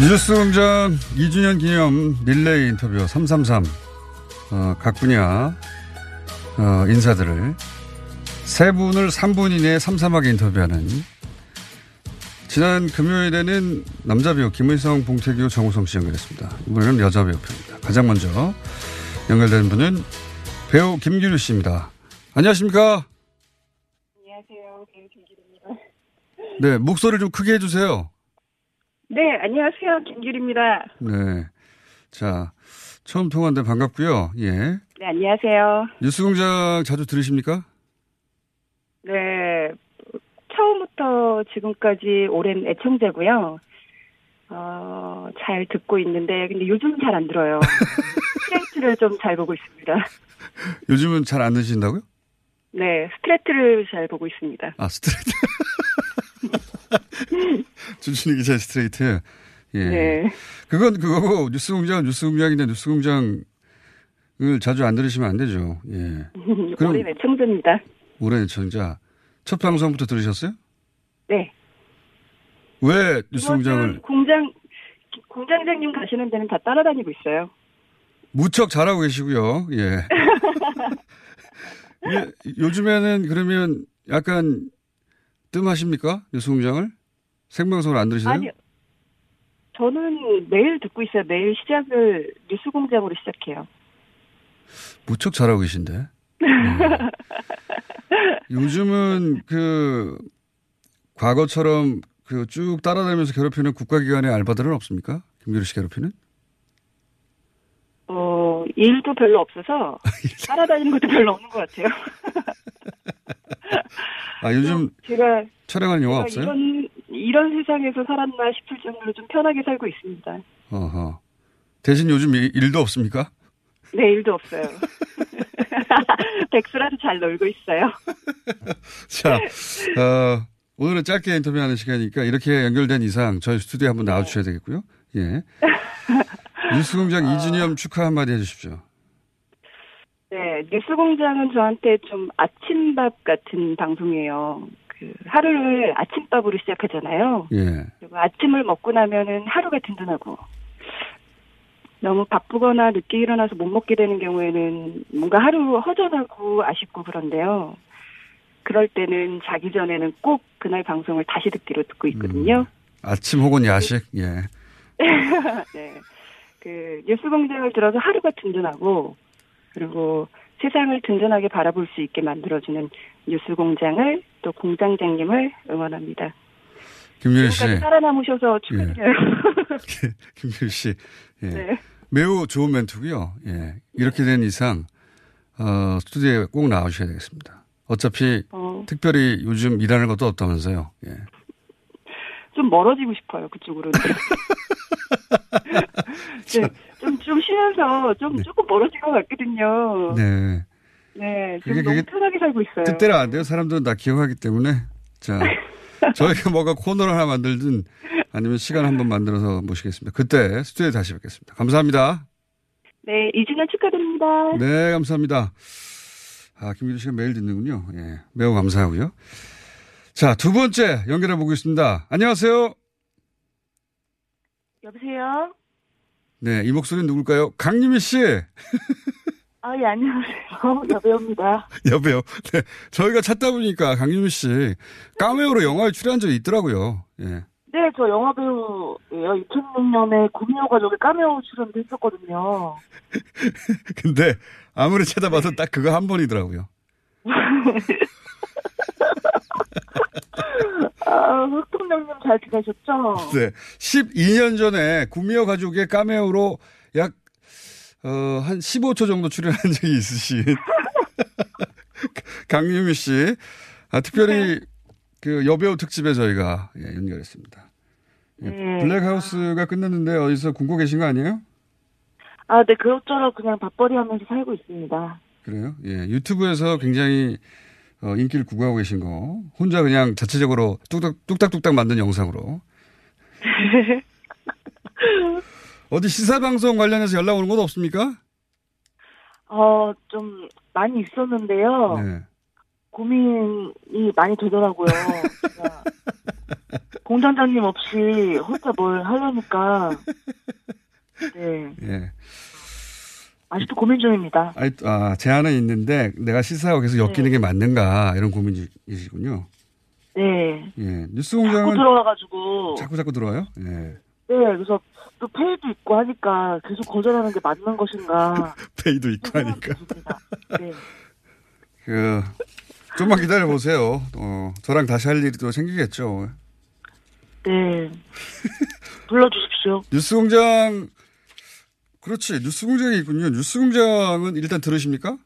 뉴스 공장 2주년 기념 릴레이 인터뷰 333. 어, 각 분야, 어, 인사들을 세 분을 3분 이내에 삼삼하게 인터뷰하는 지난 금요일에는 남자 배우 김의성, 봉태규, 정우성 씨 연결했습니다. 이번에는 여자 배우 편입니다. 가장 먼저 연결된 분은 배우 김규류 씨입니다. 안녕하십니까? 안녕하세요. 배우 김길입니다. 네, 목소리를 좀 크게 해주세요. 네, 안녕하세요. 김길입니다. 네. 자, 처음 통화인데 반갑고요. 예. 네, 안녕하세요. 뉴스공장 자주 들으십니까? 네, 처음부터 지금까지 오랜 애청자고요. 어, 잘 듣고 있는데, 근데 요즘 잘안 들어요. 스트레이트를 좀 잘 보고 있습니다. 요즘은 잘 안 드신다고요? 네, 스트레이트를 잘 보고 있습니다. 아, 스트레이트. 주진희 기자 스트레이트. 예. 네. 그건 그거고 뉴스공장은 뉴스공장인데 뉴스공장을 자주 안 들으시면 안 되죠. 예. 올해 애청자입니다. 올해 애청자 첫 방송부터 들으셨어요? 네. 왜 뉴스공장을 공장 공장장님 가시는 데는 다 따라다니고 있어요. 무척 잘하고 계시고요. 예. 예, 요즘에는 그러면 약간 뜸하십니까? 뉴스공장을? 생방송을 안 들으세요? 아니요. 저는 매일 듣고 있어요. 매일 시작을 뉴스공장으로 시작해요. 무척 잘하고 계신데. 네. 요즘은 그 과거처럼 그 쭉 따라다니면서 괴롭히는 국가기관의 알바들은 없습니까? 김규리 씨 괴롭히는? 어, 일도 별로 없어서 따라다니는 것도 별로 없는 것 같아요. 아 요즘 제가 촬영하는 영화 제가 없어요? 이런 이런 세상에서 살았나 싶을 정도로 좀 편하게 살고 있습니다. 어허. 대신 요즘 일- 일도 없습니까? 네, 일도 없어요. 백수라도 잘 놀고 있어요. 자, 어, 오늘은 짧게 인터뷰하는 시간이니까 이렇게 연결된 이상 저희 스튜디오에 한번 나와주셔야 되겠고요. 예. 뉴스공장 이준엽 축하 한마디 해주십시오. 네, 뉴스공장은 저한테 좀 아침밥 같은 방송이에요. 그 하루를 아침밥으로 시작하잖아요. 예. 그리고 아침을 먹고 나면은 하루가 든든하고 너무 바쁘거나 늦게 일어나서 못 먹게 되는 경우에는 뭔가 하루 허전하고 아쉽고 그런데요. 그럴 때는 자기 전에는 꼭 그날 방송을 다시 듣기로 듣고 있거든요. 아침 혹은 야식, 예. 네. 그 뉴스 공장을 들어서 하루가 든든하고 그리고 세상을 든든하게 바라볼 수 있게 만들어주는 뉴스 공장을 또 공장장님을 응원합니다. 김유리 씨. 살아남으셔서 축하드려요. 김유리 씨. 예. 네. 매우 좋은 멘트고요. 예. 이렇게 된 이상, 어, 스튜디오에 꼭 나와주셔야 되겠습니다. 어차피 어, 특별히 요즘 일하는 것도 없다면서요. 예. 좀 멀어지고 싶어요 그쪽으로. 네, 좀, 좀 쉬면서 좀 조금 멀어진 것 같거든요. 네. 네, 그게- 지금 너무 편하게 살고 있어요. 뜻대로 안 돼요. 사람들은 다 기억하기 때문에. 자, 저희가 뭐가 코너를 하나 만들든 아니면 시간 한번 만들어서 모시겠습니다. 그때 스튜디오에 다시 뵙겠습니다. 감사합니다. 네, 2주년 축하드립니다. 네, 감사합니다. 아, 김기주 씨가 매일 듣는군요. 예, 매우 감사하고요. 자, 두 번째 연결해 보겠습니다. 안녕하세요. 여보세요? 네, 이 목소리는 누굴까요? 강유미 씨. 아, 예, 안녕하세요. 여배우입니다. 여보요. 네, 저희가 찾다 보니까 강유미 씨 까메오로 영화에 출연한 적이 있더라고요. 예. 네, 저 영화배우예요. 2006년에 구미호 가족의 까메오 출연도 했었거든요. 근데 아무리 찾아봐도 딱 그거 한 번이더라고요. 아, 흑통령님 잘 지내셨죠? 네. 12년 전에 구미호 가족의 까메오로 약, 어, 한 15초 정도 출연한 적이 있으신 강유미 씨. 아, 특별히 그 여배우 특집에 저희가 예, 연결했습니다. 예, 네. 블랙하우스가 끝났는데 어디서 굶고 계신 거 아니에요? 아, 네, 그것저것 그냥 밥벌이 하면서 살고 있습니다. 그래요? 예. 유튜브에서 굉장히 어, 인기를 구가하고 계신 거. 혼자 그냥 자체적으로 뚝딱, 뚝딱뚝딱 만든 영상으로. 어디 시사방송 관련해서 연락 오는 건 없습니까? 어, 좀 많이 있었는데요. 네. 고민이 많이 되더라고요. 공장장님 없이 혼자 뭘 하려니까. 네. 예. 아직도 고민 중입니다. 아니, 아, 제안은 있는데 내가 시사하고 계속 엮이는 게 맞는가 이런 고민이시군요. 네. 예. 뉴스 자꾸 공장은 들어와가지고. 자꾸 자꾸 들어와요? 예. 네, 그래서 또 페이도 있고 하니까 계속 거절하는 게 맞는 것인가. 페이도 있고 하니까. 네. 그, 좀만 기다려 보세요. 어, 저랑 다시 할 일이 또 생기겠죠. 네. 불러주십시오. 뉴스 공장, 그렇지. 뉴스 공장이 있군요. 뉴스 공장은 일단 들으십니까?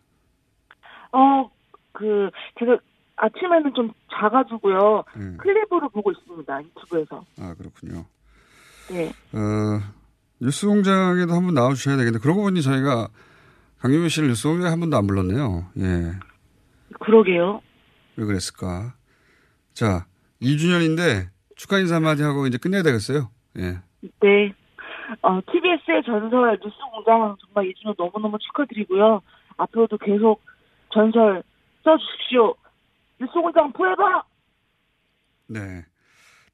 어, 그, 제가 아침에는 좀 자가지고요. 음. 클립으로 보고 있습니다. 유튜브에서. 아, 그렇군요. 네. 어, 뉴스 공장에도 한번 나와주셔야 되겠는데, 그러고 보니 저희가 강유미 씨를 뉴스 공장에 한 번도 안 불렀네요. 예. 그러게요. 왜 그랬을까? 자, 2주년인데 축하 인사 한마디 하고 이제 끝내야 되겠어요. 예. 네. 어, TBS의 전설 뉴스 공장 정말 2주년 너무너무 축하드리고요. 앞으로도 계속 전설 써주십시오. 뉴스 공장 포에버! 네.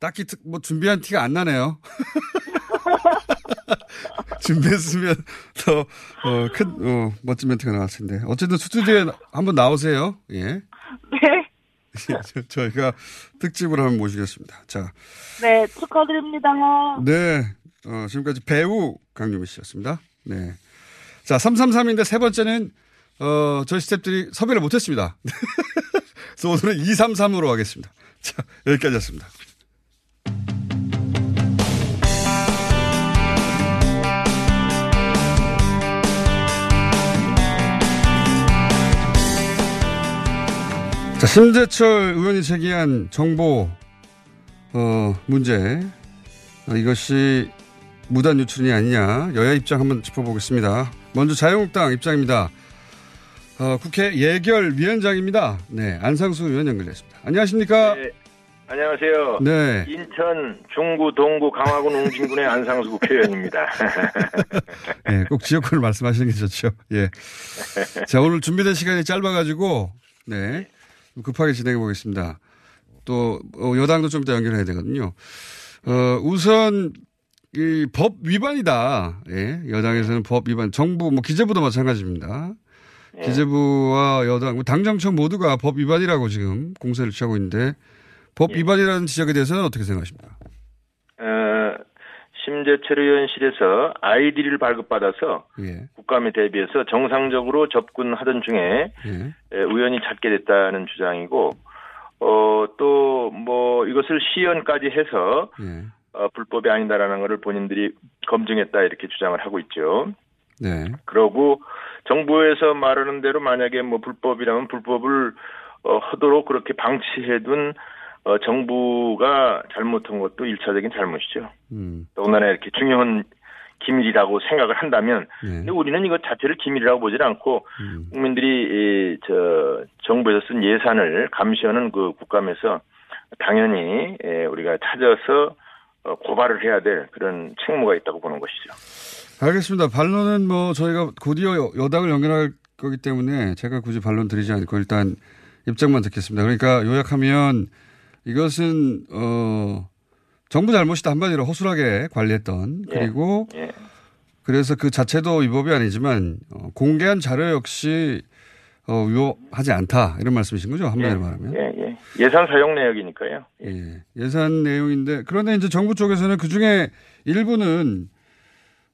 딱히 특- 뭐 준비한 티가 안 나네요. 준비했으면 더, 어, 큰, 어, 멋진 멘트가 나왔을 텐데. 어쨌든 스튜디오에 한번 나오세요. 예. 네. 저- 저희가 특집으로 한번 모시겠습니다. 자, 네, 축하드립니다. 네. 어, 지금까지 배우 강유미 씨였습니다. 네. 자, 333인데 세 번째는, 어, 저희 스탭들이 섭외를 못했습니다. 그래서 오늘은 233으로 하겠습니다. 자, 여기까지였습니다. 자, 심재철 의원이 제기한 정보, 어, 문제. 어, 이것이 무단 유출이 아니냐. 여야 입장 한번 짚어보겠습니다. 먼저 자유한국당 입장입니다. 어, 국회 예결위원장입니다. 네, 안상수 의원 연결됐습니다. 안녕하십니까? 네, 안녕하세요. 네. 인천 중구 동구 강화군 웅진군의 안상수 국회의원입니다. 예, 꼭 지역구를 말씀하시는 게 좋죠. 예. 자, 오늘 준비된 시간이 짧아가지고, 네. 급하게 진행해 보겠습니다. 또, 어, 여당도 좀 이따 연결해야 되거든요. 어, 우선, 이 법 위반이다. 예. 여당에서는 법 위반. 정부, 뭐 기재부도 마찬가지입니다. 기재부와 여당, 뭐 당정청 모두가 법 위반이라고 지금 공세를 취하고 있는데, 법 위반이라는 지적에 대해서는 어떻게 생각하십니까? 어, 심재철 의원실에서 아이디를 발급받아서 예. 국감에 대비해서 정상적으로 접근하던 중에 예. 에, 우연히 찾게 됐다는 주장이고 어, 또 뭐 이것을 시연까지 해서 예. 어, 불법이 아니다라는 것을 본인들이 검증했다 이렇게 주장을 하고 있죠. 네. 그러고 정부에서 말하는 대로 만약에 뭐 불법이라면 불법을 어, 하도록 그렇게 방치해둔 어, 정부가 잘못한 것도 일차적인 잘못이죠. 음. 더군다나 이렇게 중요한 기밀이라고 생각을 한다면, 네. 근데 우리는 이것 자체를 기밀이라고 보질 않고 국민들이 이, 저 정부에서 쓴 예산을 감시하는 그 국감에서 당연히 예, 우리가 찾아서 어, 고발을 해야 될 그런 책무가 있다고 보는 것이죠. 알겠습니다. 반론은 뭐 저희가 곧이어 여- 여당을 연결할 거기 때문에 제가 굳이 반론 드리지 않고 일단 입장만 듣겠습니다. 그러니까 요약하면 이것은 어 정부 잘못이다 한마디로 허술하게 관리했던 예. 그리고 예. 그래서 그 자체도 위법이 아니지만 어, 공개한 자료 역시 어, 위법하지 않다 이런 말씀이신 거죠 한마디로 말하면 예, 예. 예 산 사용 내역이니까요. 예. 예산 내용인데 그런데 이제 정부 쪽에서는 그 중에 일부는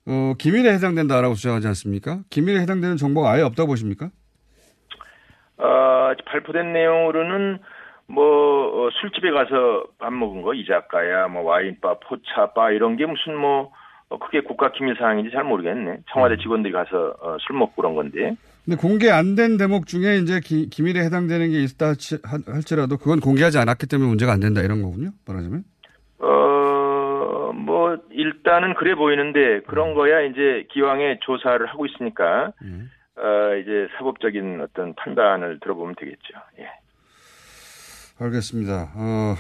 어, 기밀에 해당된다라고 주장하지 않습니까? 기밀에 해당되는 정보가 아예 없다고 보십니까? 어, 발표된 내용으로는 뭐 어, 술집에 가서 밥 먹은 거 이자카야 뭐 와인바 포차바 이런 게 무슨 뭐 어, 그게 국가 기밀 사항인지 잘 모르겠네. 청와대 직원들이 가서 어, 술 먹고 그런 건데. 근데 공개 안 된 대목 중에 이제 기, 기밀에 해당되는 게 있다 할지- 할지라도 그건 공개하지 않았기 때문에 문제가 안 된다 이런 거군요. 말하자면. 어, 뭐 일단은 그래 보이는데 그런 거야 이제 기왕에 조사를 하고 있으니까 어, 이제 사법적인 어떤 판단을 들어보면 되겠죠. 예. 알겠습니다. 어,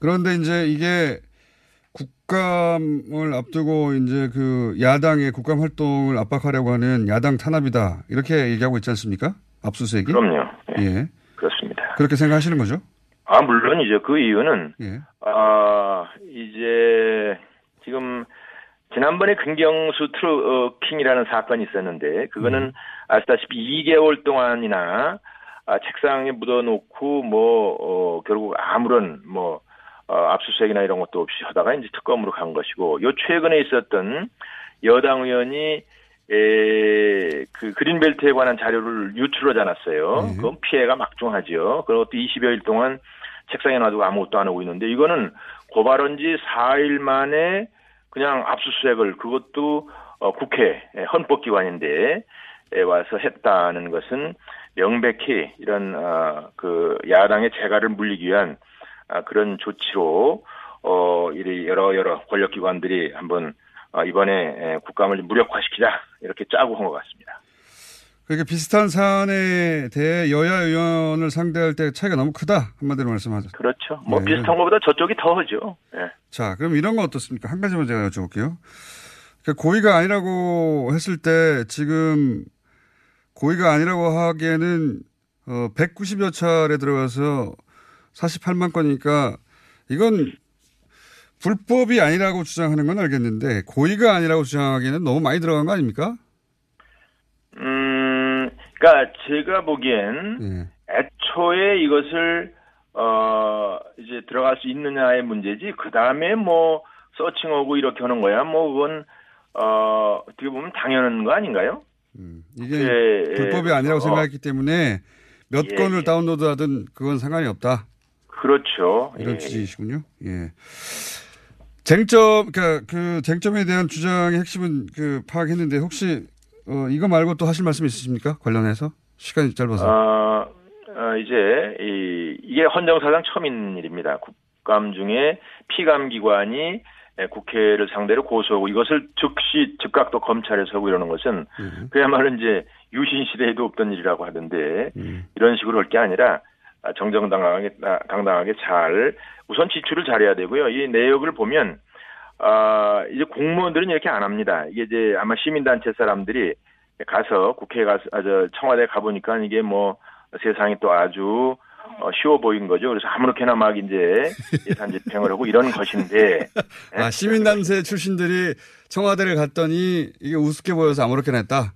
그런데 이제 이게 국감을 앞두고 이제 그 야당의 국감 활동을 압박하려고 하는 야당 탄압이다. 이렇게 얘기하고 있지 않습니까? 압수수색이. 그럼요. 예. 그렇습니다. 그렇게 생각하시는 거죠? 아 물론이죠. 그 이유는 예. 아, 이제 지금 지난번에 김경수 트루킹이라는 사건이 있었는데 그거는 아시다시피 2개월 동안이나 아, 책상에 묻어놓고 뭐 어, 결국 아무런 뭐 어, 압수수색이나 이런 것도 없이 하다가 이제 특검으로 간 것이고 요 최근에 있었던 여당 의원이 에, 그 그린벨트에 관한 자료를 유출하지 않았어요. 그건 피해가 막중하죠. 그것도 20여일 동안 책상에 놔두고 아무것도 안 하고 있는데 이거는 고발한 지 4일 만에 그냥 압수수색을 그것도 어, 국회 예, 헌법기관인데 에 와서 했다는 것은 명백히 이런 어, 그 야당의 재갈을 물리기 위한 아, 그런 조치로 어, 이 여러 여러 권력기관들이 한번 어, 이번에 에, 국감을 좀 무력화시키자 이렇게 짜고 한 것 같습니다. 그러니까 비슷한 사안에 대해 여야 의원을 상대할 때 차이가 너무 크다 한마디로 말씀하죠. 그렇죠. 뭐 네, 비슷한 것보다 저쪽이 더 하죠. 예. 자, 그럼 이런 거 어떻습니까? 한 가지만 제가 여쭤볼게요. 그러니까 고의가 아니라고 했을 때 지금 고의가 아니라고 하기에는 어 190여 차례 들어가서 48만 건이니까 이건 불법이 아니라고 주장하는 건 알겠는데 고의가 아니라고 주장하기에는 너무 많이 들어간 거 아닙니까? 음, 그러니까 제가 보기엔 예. 애초에 이것을 어 이제 들어갈 수 있느냐의 문제지. 그 다음에 뭐 서칭하고 이렇게 하는 거야. 뭐 그건 어 어떻게 보면 당연한 거 아닌가요? 이게 예, 불법이 예. 아니라고 어. 생각했기 때문에 몇 예, 건을 예. 다운로드하든 그건 상관이 없다. 그렇죠. 이런 예. 취지이시군요. 예. 쟁점, 그러니까 그 쟁점에 대한 주장의 핵심은 그 파악했는데 혹시 어, 이거 말고 또 하실 말씀 있으십니까? 관련해서 시간이 짧아서. 어, 어, 이제 이, 이게 헌정사상 처음 있는 일입니다. 국감 중에 피감 기관이 에, 국회를 상대로 고소하고 이것을 즉시 즉각 또 검찰에서 하고 이러는 것은 그야말로 이제 유신 시대에도 없던 일이라고 하던데 이런 식으로 할 게 아니라 아, 정정당당하게 아, 당당하게 잘 우선 지출을 잘해야 되고요. 이 내역을 보면 아 이제 공무원들은 이렇게 안 합니다. 이게 이제 아마 시민단체 사람들이 가서 국회에 가서 아, 저 청와대 가 보니까 이게 뭐 세상이 또 아주 어, 쉬워 보인 거죠. 그래서 아무렇게나 막 이제 예산 집행을 하고 이런 것인데 아, 시민단체 출신들이 청와대를 갔더니 이게 우습게 보여서 아무렇게나 했다.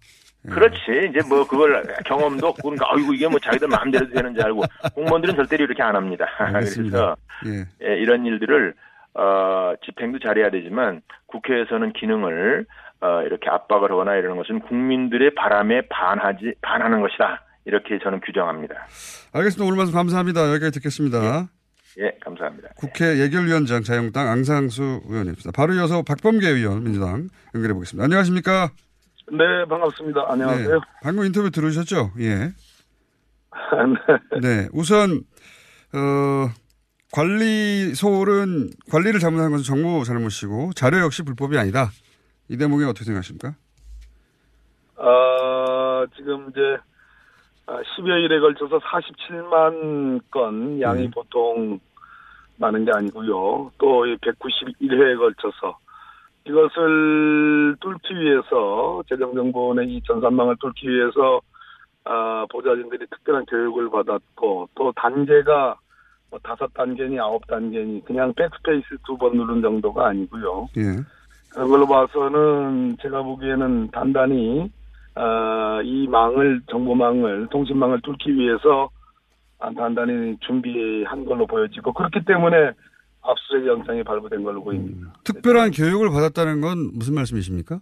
그렇지. 이제 뭐 그걸 경험도 없고 그러니까 아이고 이게 뭐 자기들 마음대로 되는 줄 알고 공무원들은 절대로 이렇게 안 합니다. 그래서 예. 예, 이런 일들을 어, 집행도 잘해야 되지만 국회에서는 기능을 어, 이렇게 압박을 하거나 이러는 것은 국민들의 바람에 반하지 반하는 것이다. 이렇게 저는 규정합니다. 알겠습니다. 오늘 말씀 감사합니다. 여기까지 듣겠습니다. 예, 감사합니다. 국회 예결위원장 자유한국당 앙상수 의원입니다. 바로 이어서 박범계 의원 민주당 연결해 보겠습니다. 안녕하십니까? 네, 반갑습니다. 안녕하세요. 네, 방금 인터뷰 들으셨죠? 예. 네. 우선 어 관리 소홀은 관리를 잘못한 것은 정부 잘못이고 자료 역시 불법이 아니다. 이 대목에 어떻게 생각하십니까? 어, 지금 이제 10여일에 걸쳐서 47만 건 양이 보통 많은 게 아니고요. 또 191회에 걸쳐서 이것을 뚫기 위해서 재정정보원의 이 전산망을 뚫기 위해서 아, 보좌진들이 특별한 교육을 받았고 또 단계가 뭐 다섯 단계니 아홉 단계니 그냥 백스페이스 두 번 누른 정도가 아니고요. 예. 그런 걸로 봐서는 제가 보기에는 단단히 어, 이 망을 정보망을 통신망을 뚫기 위해서 아, 단단히 준비한 걸로 보여지고 그렇기 때문에 압수수색 영장이 발부된 걸로 보입니다. 특별한 교육을 받았다는 건 무슨 말씀이십니까?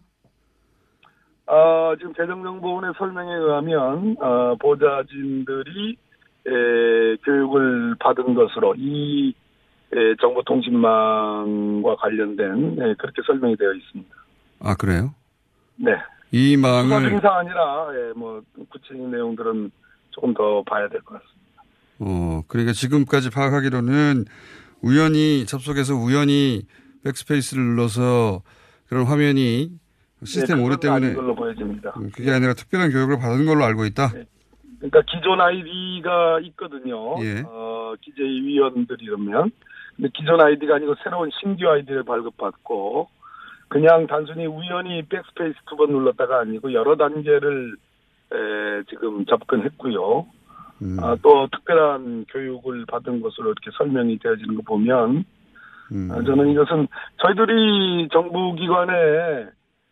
어, 지금 재정정보원의 설명에 의하면 어, 보좌진들이 에, 교육을 받은 것으로 이 에, 정보통신망과 관련된 에, 그렇게 설명이 되어 있습니다. 아 그래요? 네. 이 망을 중사 아니라 예, 뭐 구체적인 내용들은 조금 더 봐야 될 것 같습니다. 어 그러니까 지금까지 파악하기로는 우연히 접속해서 우연히 백스페이스를 눌러서 그런 화면이 시스템 네, 오류 그건 아닌 때문에 걸로 보여집니다. 음, 그게 아니라 특별한 교육을 받은 걸로 알고 있다. 그러니까 기존 아이디가 있거든요. 예. 어, 기재위 위원들이라면. 근데 기존 아이디가 아니고 새로운 신규 아이디를 발급받고 그냥 단순히 우연히 백스페이스 두 번 눌렀다가 아니고 여러 단계를 에, 지금 접근했고요. 음. 아, 또 특별한 교육을 받은 것으로 이렇게 설명이 되어지는 거 보면 음. 아, 저는 이것은 저희들이 정부기관에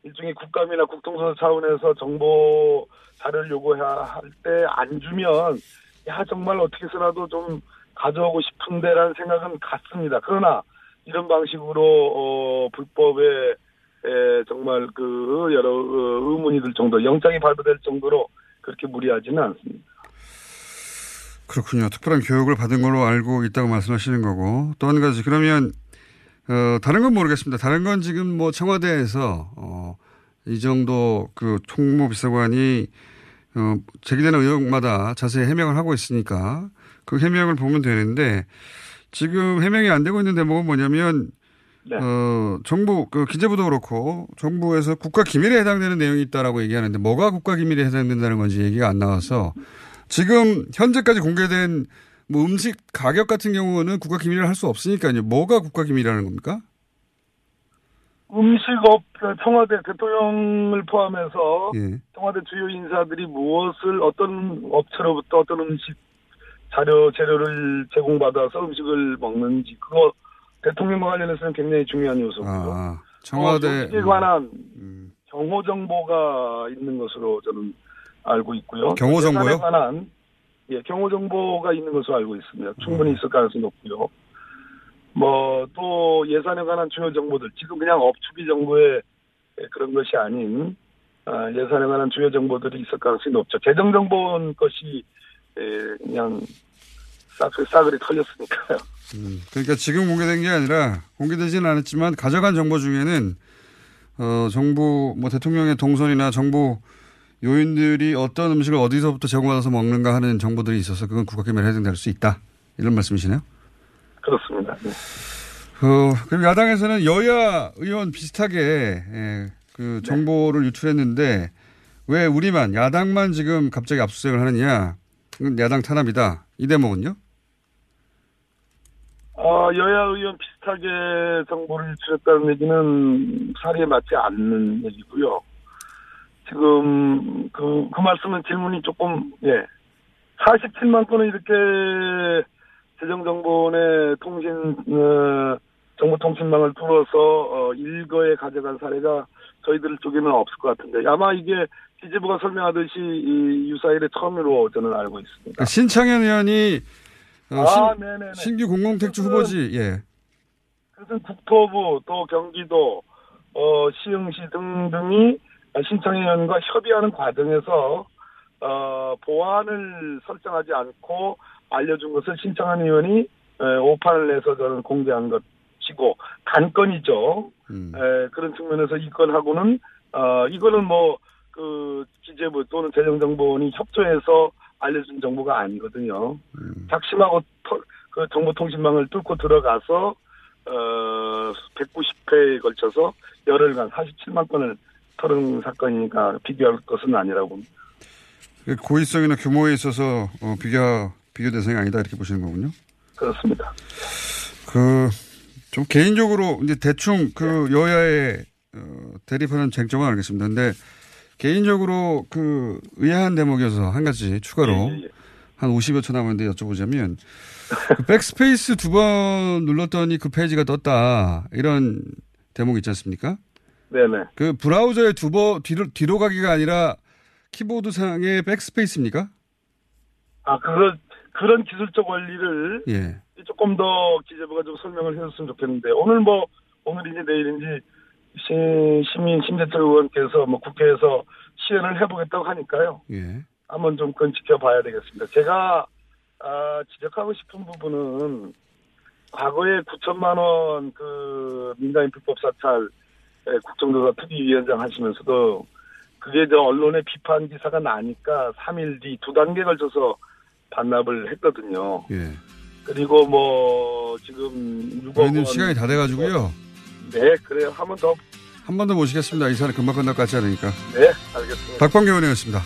일종의 국감이나 국통선 차원에서 정보 자료를 요구해야 할 때 안 주면 야 정말 어떻게 해서라도 좀 가져오고 싶은데라는 생각은 같습니다. 그러나 이런 방식으로 어, 불법에 에, 정말 그 여러 어, 의문이 들 정도 영장이 발부될 정도로 그렇게 무리하지는 않습니다. 그렇군요. 특별한 교육을 받은 걸로 알고 있다고 말씀하시는 거고 또 한 가지 그러면 어, 다른 건 모르겠습니다. 다른 건 지금 뭐 청와대에서 어, 이 정도 그 총무 비서관이 어, 제기되는 의혹마다 자세히 해명을 하고 있으니까 그 해명을 보면 되는데 지금 해명이 안 되고 있는 대목은 뭐냐면 네. 어, 정부, 그 기재부도 그렇고 정부에서 국가 기밀에 해당되는 내용이 있다라고 얘기하는데 뭐가 국가 기밀에 해당된다는 건지 얘기가 안 나와서 지금 현재까지 공개된 뭐 음식 가격 같은 경우는 국가 기밀을 할 수 없으니까요. 뭐가 국가 기밀이라는 겁니까? 음식업 청와대 대통령을 포함해서 예. 청와대 주요 인사들이 무엇을 어떤 업체로부터 어떤 음식 자료 재료를 제공받아서 음식을 먹는지 그거 대통령과 관련해서는 굉장히 중요한 요소고요. 아, 청와대 음. 어, 여기에 관한 경호 정보가 있는 것으로 저는 알고 있고요. 경호 정보요? 관한 예, 경호 정보가 있는 것으로 알고 있습니다. 충분히 음. 있을 가능성이 높고요. 뭐 또 예산에 관한 주요 정보들 지금 그냥 업추비 정보의 그런 것이 아닌 아, 예산에 관한 주요 정보들이 있을 가능성이 높죠. 재정 정보는 것이 에, 그냥 싸그리 싸그리 털렸으니까요. 음, 그러니까 지금 공개된 게 아니라 공개되지는 않았지만 가져간 정보 중에는 어, 정부 뭐 대통령의 동선이나 정부 요인들이 어떤 음식을 어디서부터 제공받아서 먹는가 하는 정보들이 있어서 그건 국가기밀에 해당될 수 있다 이런 말씀이시네요. 그렇습니다. 네. 어, 그리고 야당에서는 여야 의원 비슷하게 예, 그 정보를 유출했는데 왜 우리만 야당만 지금 갑자기 압수수색을 하느냐? 야당 탄압이다. 이 대목은요? 어, 여야 의원 비슷하게 정보를 유출했다는 얘기는 사리에 맞지 않는 얘기고요. 지금 그, 그 말씀은 질문이 조금, 예. 47만 건을 이렇게 재정정보원의 통신, 어, 정보통신망을 뚫어서, 어, 일거에 가져간 사례가 저희들 쪽에는 없을 것 같은데, 아마 이게 기재부가 설명하듯이 이 유사일의 처음으로 저는 알고 있습니다. 신창현 의원이 어, 아, 신, 네네네. 신규 공공택지 후보지. 예. 그것은 국토부 또 경기도 어, 시흥시 등등이 신청의 의원과 협의하는 과정에서 어, 보안을 설정하지 않고 알려준 것을 신청한 의원이 에, 오판을 내서 저는 공개한 것이고 단건이죠. 에, 그런 측면에서 이 건하고는 어, 이거는 뭐 그 기재부 또는 재정정보원이 협조해서 알려준 정보가 아니거든요. 작심하고 터- 그 정보통신망을 뚫고 들어가서 어 190회에 걸쳐서 열흘간 47만 건을 털은 사건이니까 비교할 것은 아니라고. 그 고의성이나 규모에 있어서 어, 비교 비교 대상이 아니다 이렇게 보시는 거군요. 그렇습니다. 그 좀 개인적으로 이제 대충 그 여야의 어, 대립하는 쟁점은 알겠습니다. 근데 개인적으로 그 의아한 대목이어서 한 가지 추가로 한 50여 초 남았는데 여쭤보자면 그 백스페이스 두 번 눌렀더니 그 페이지가 떴다 이런 대목 있지 않습니까? 네네. 그 브라우저의 두번 뒤로 뒤로 가기가 아니라 키보드 상의 백스페이스입니까? 아 그런 그런 기술적 원리를 예. 조금 더 기재부가 좀 설명을 해줬으면 좋겠는데 오늘 뭐 오늘인지 내일인지 시, 시민 심재철 의원께서 뭐 국회에서 시연을 해보겠다고 하니까요. 예. 한번 좀 그건 지켜봐야 되겠습니다. 제가 아, 지적하고 싶은 부분은 과거에 9천만 원 그 민간인 불법 사찰 에, 국정조사 특위위원장 하시면서도 그게 저 언론의 비판 기사가 나니까 3일 뒤 두 단계 걸쳐서 반납을 했거든요. 예. 그리고 뭐 지금 6억 저희는 원 시간이 다 돼가지고요. 네, 그래요. 한 번 더. 한 번 더 모시겠습니다. 이 사람 금방 끝날 것 같지 않으니까. 네, 알겠습니다. 박범계 의원이었습니다.